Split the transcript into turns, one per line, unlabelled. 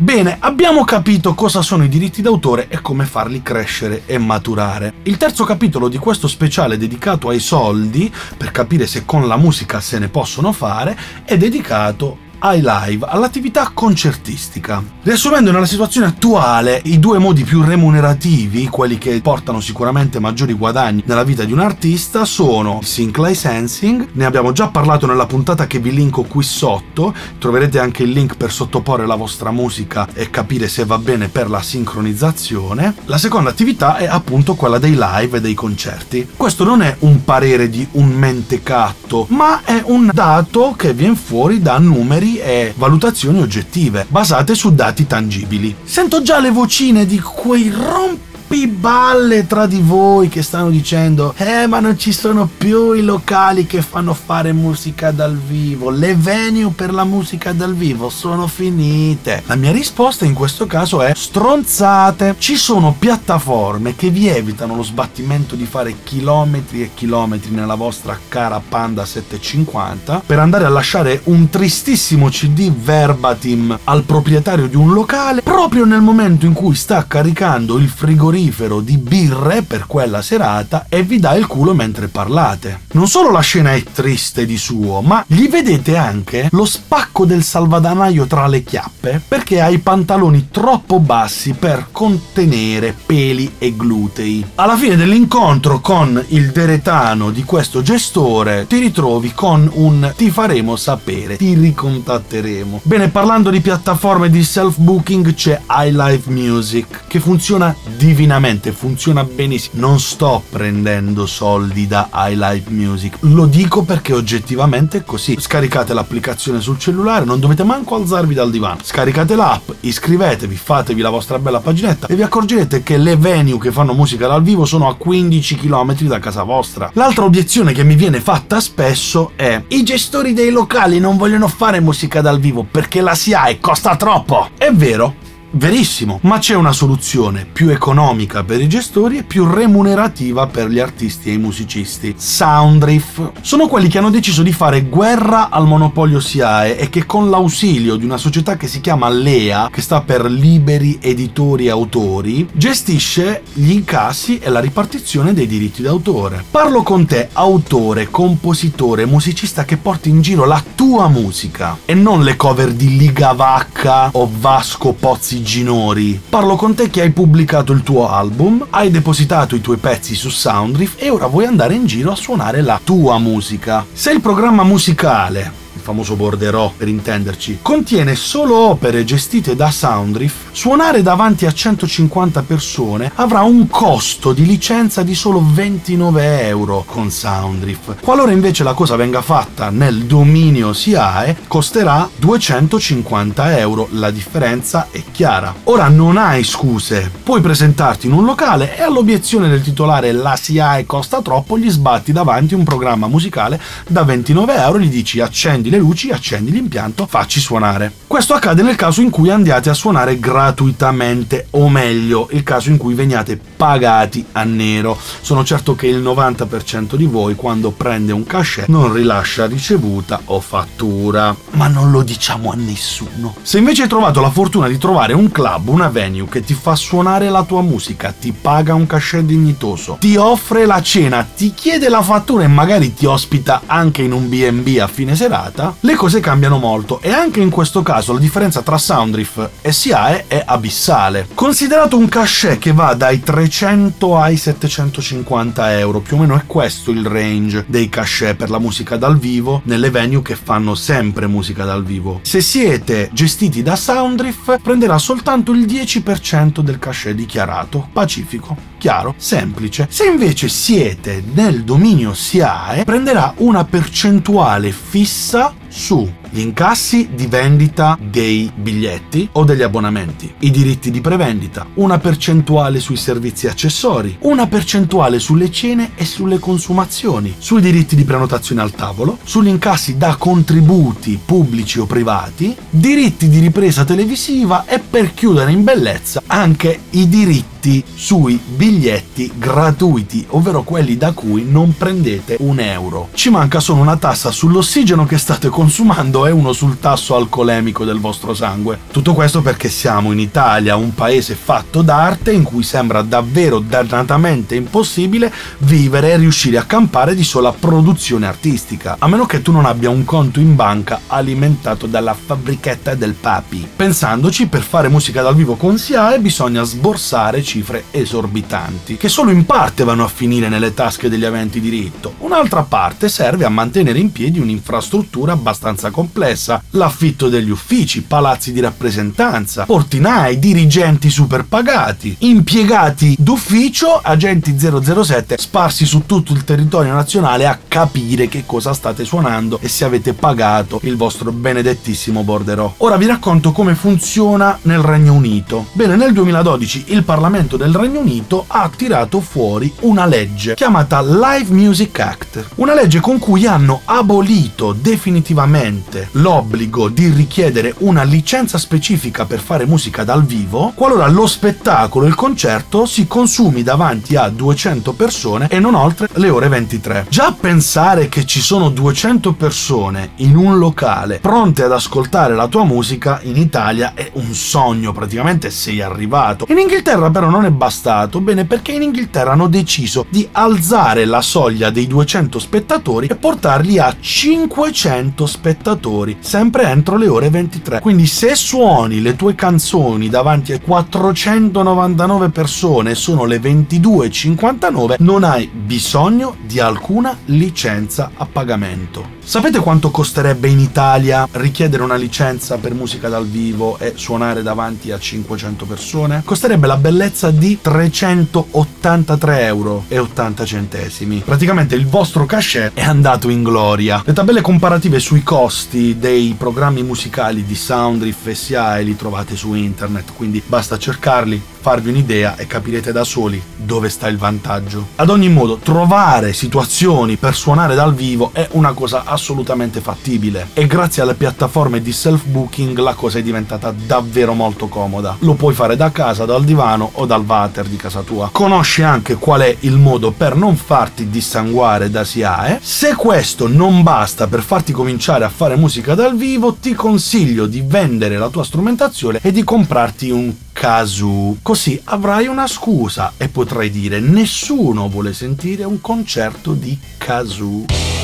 Bene, abbiamo capito cosa sono i diritti d'autore e come farli crescere e maturare. Il terzo capitolo di questo speciale dedicato ai soldi, per capire se con la musica se ne possono fare, è dedicato iLive all'attività concertistica. Riassumendo nella situazione attuale, i due modi più remunerativi, quelli che portano sicuramente maggiori guadagni nella vita di un artista, sono il sync licensing, ne abbiamo già parlato nella puntata che vi linko qui sotto, troverete anche il link per sottoporre la vostra musica e capire se va bene per la sincronizzazione. La seconda attività è appunto quella dei live e dei concerti. Questo non è un parere di un mentecatto, ma è un dato che viene fuori da numeri e valutazioni oggettive, basate su dati tangibili. Sento già le vocine di quei rompi balle tra di voi che stanno dicendo eh ma non ci sono più i locali che fanno fare musica dal vivo. Le venue per la musica dal vivo sono finite. La mia risposta in questo caso è stronzate ci sono piattaforme che vi evitano lo sbattimento di fare chilometri e chilometri nella vostra cara Panda 750 per andare a lasciare un tristissimo CD verbatim al proprietario di un locale proprio nel momento in cui sta caricando il frigorifero frigorifero di birre per quella serata e vi dà il culo mentre parlate. Non solo la scena è triste di suo, ma gli vedete anche lo spacco del salvadanaio tra le chiappe perché ha i pantaloni troppo bassi per contenere peli e glutei. Alla fine dell'incontro con il deretano di questo gestore ti ritrovi con un ti faremo sapere, ti ricontatteremo. Bene, parlando di piattaforme di self-booking c'è iLive Music che funziona divinamente divinamente, funziona benissimo. Non sto prendendo soldi da iLive Music, lo dico perché oggettivamente è così. Scaricate l'applicazione sul cellulare, non dovete manco alzarvi dal divano. Scaricate l'app, iscrivetevi, fatevi la vostra bella paginetta e vi accorgerete che le venue che fanno musica dal vivo sono a 15 km da casa vostra. L'altra obiezione che mi viene fatta spesso è i gestori dei locali non vogliono fare musica dal vivo perché la SIAE costa troppo. È vero, Verissimo, ma c'è una soluzione più economica per i gestori e più remunerativa per gli artisti e i musicisti. Soundriff sono quelli che hanno deciso di fare guerra al monopolio SIAE e che con l'ausilio di una società che si chiama LEA, che sta per Liberi Editori e Autori, gestisce gli incassi e la ripartizione dei diritti d'autore. Parlo con te, autore, compositore, musicista che porti in giro la tua musica e non le cover di Liga Vacca o Vasco Pozzi Ginori. Parlo con te che hai pubblicato il tuo album, hai depositato i tuoi pezzi su Soundriff e ora vuoi andare in giro a suonare la tua musica. Se il programma musicale famoso borderò per intenderci, contiene solo opere gestite da Soundriff, suonare davanti a 150 persone avrà un costo di licenza di solo 29 euro con Soundriff. Qualora invece la cosa venga fatta nel dominio SIAE, costerà 250 euro. La differenza è chiara. Ora non hai scuse, puoi presentarti in un locale e all'obiezione del titolare la SIAE costa troppo, gli sbatti davanti un programma musicale da 29 euro, gli dici accendi le le luci, accendi l'impianto, facci suonare. Questo accade nel caso in cui andiate a suonare gratuitamente, o meglio, il caso in cui veniate pagati a nero. Sono certo che il 90% di voi quando prende un cachet non rilascia ricevuta o fattura, ma non lo diciamo a nessuno. Se invece hai trovato la fortuna di trovare un club, una venue che ti fa suonare la tua musica, ti paga un cachet dignitoso, ti offre la cena, ti chiede la fattura e magari ti ospita anche in un B&B a fine serata, le cose cambiano molto e anche in questo caso la differenza tra Soundriff e SIAE è abissale. Considerato un cachet che va dai 300 ai 750 euro, più o meno è questo il range dei cachet per la musica dal vivo nelle venue che fanno sempre musica dal vivo. Se siete gestiti da Soundriff prenderà soltanto il 10% del cachet dichiarato. Pacifico, chiaro, semplice. Se invece siete nel dominio SIAE prenderà una percentuale fissa su gli incassi di vendita dei biglietti o degli abbonamenti, i diritti di prevendita, una percentuale sui servizi accessori, una percentuale sulle cene e sulle consumazioni, sui diritti di prenotazione al tavolo, sugli incassi da contributi pubblici o privati, diritti di ripresa televisiva e per chiudere in bellezza anche i diritti tutti sui biglietti gratuiti, ovvero quelli da cui non prendete un euro. Ci manca solo una tassa sull'ossigeno che state consumando e uno sul tasso alcolemico del vostro sangue. Tutto questo perché siamo in Italia, un paese fatto d'arte in cui sembra davvero dannatamente impossibile vivere e riuscire a campare di sola produzione artistica, a meno che tu non abbia un conto in banca alimentato dalla fabbrichetta del papi. Pensandoci, per fare musica dal vivo con SIAE bisogna sborsare cifre esorbitanti, che solo in parte vanno a finire nelle tasche degli aventi diritto. Un'altra parte serve a mantenere in piedi un'infrastruttura abbastanza complessa, l'affitto degli uffici, palazzi di rappresentanza, portinai, dirigenti super pagati, impiegati d'ufficio, agenti 007 sparsi su tutto il territorio nazionale a capire che cosa state suonando e se avete pagato il vostro benedettissimo borderò. Ora vi racconto come funziona nel Regno Unito. Bene, nel 2012 il Parlamento del Regno Unito ha tirato fuori una legge chiamata Live Music Act, una legge con cui hanno abolito definitivamente l'obbligo di richiedere una licenza specifica per fare musica dal vivo qualora lo spettacolo, il concerto si consumi davanti a 200 persone e non oltre le ore 23. Già pensare che ci sono 200 persone in un locale pronte ad ascoltare la tua musica in Italia è un sogno, praticamente sei arrivato. In Inghilterra però non è bastato, bene perché in Inghilterra hanno deciso di alzare la soglia dei 200 spettatori e portarli a 500 spettatori, sempre entro le ore 23. Quindi se suoni le tue canzoni davanti a 499 persone sono le 22.59, non hai bisogno di alcuna licenza a pagamento. Sapete quanto costerebbe in Italia richiedere una licenza per musica dal vivo e suonare davanti a 500 persone? Costerebbe la bellezza di 383 euro 80 centesimi. Praticamente il vostro cachet è andato in gloria. Le tabelle comparative sui costi dei programmi musicali di Soundriff e SIAE li trovate su internet, quindi basta cercarli, farvi un'idea e capirete da soli dove sta il vantaggio. Ad ogni modo, trovare situazioni per suonare dal vivo è una cosa assolutamente fattibile e grazie alle piattaforme di self-booking la cosa è diventata davvero molto comoda. Lo puoi fare da casa, dal divano o dal water di casa tua. Conosci anche qual è il modo per non farti dissanguare da SIAE. Se questo non basta per farti cominciare a fare musica dal vivo, ti consiglio di vendere la tua strumentazione e di comprarti un kazoo. Così avrai una scusa e potrai dire nessuno vuole sentire un concerto di kazoo.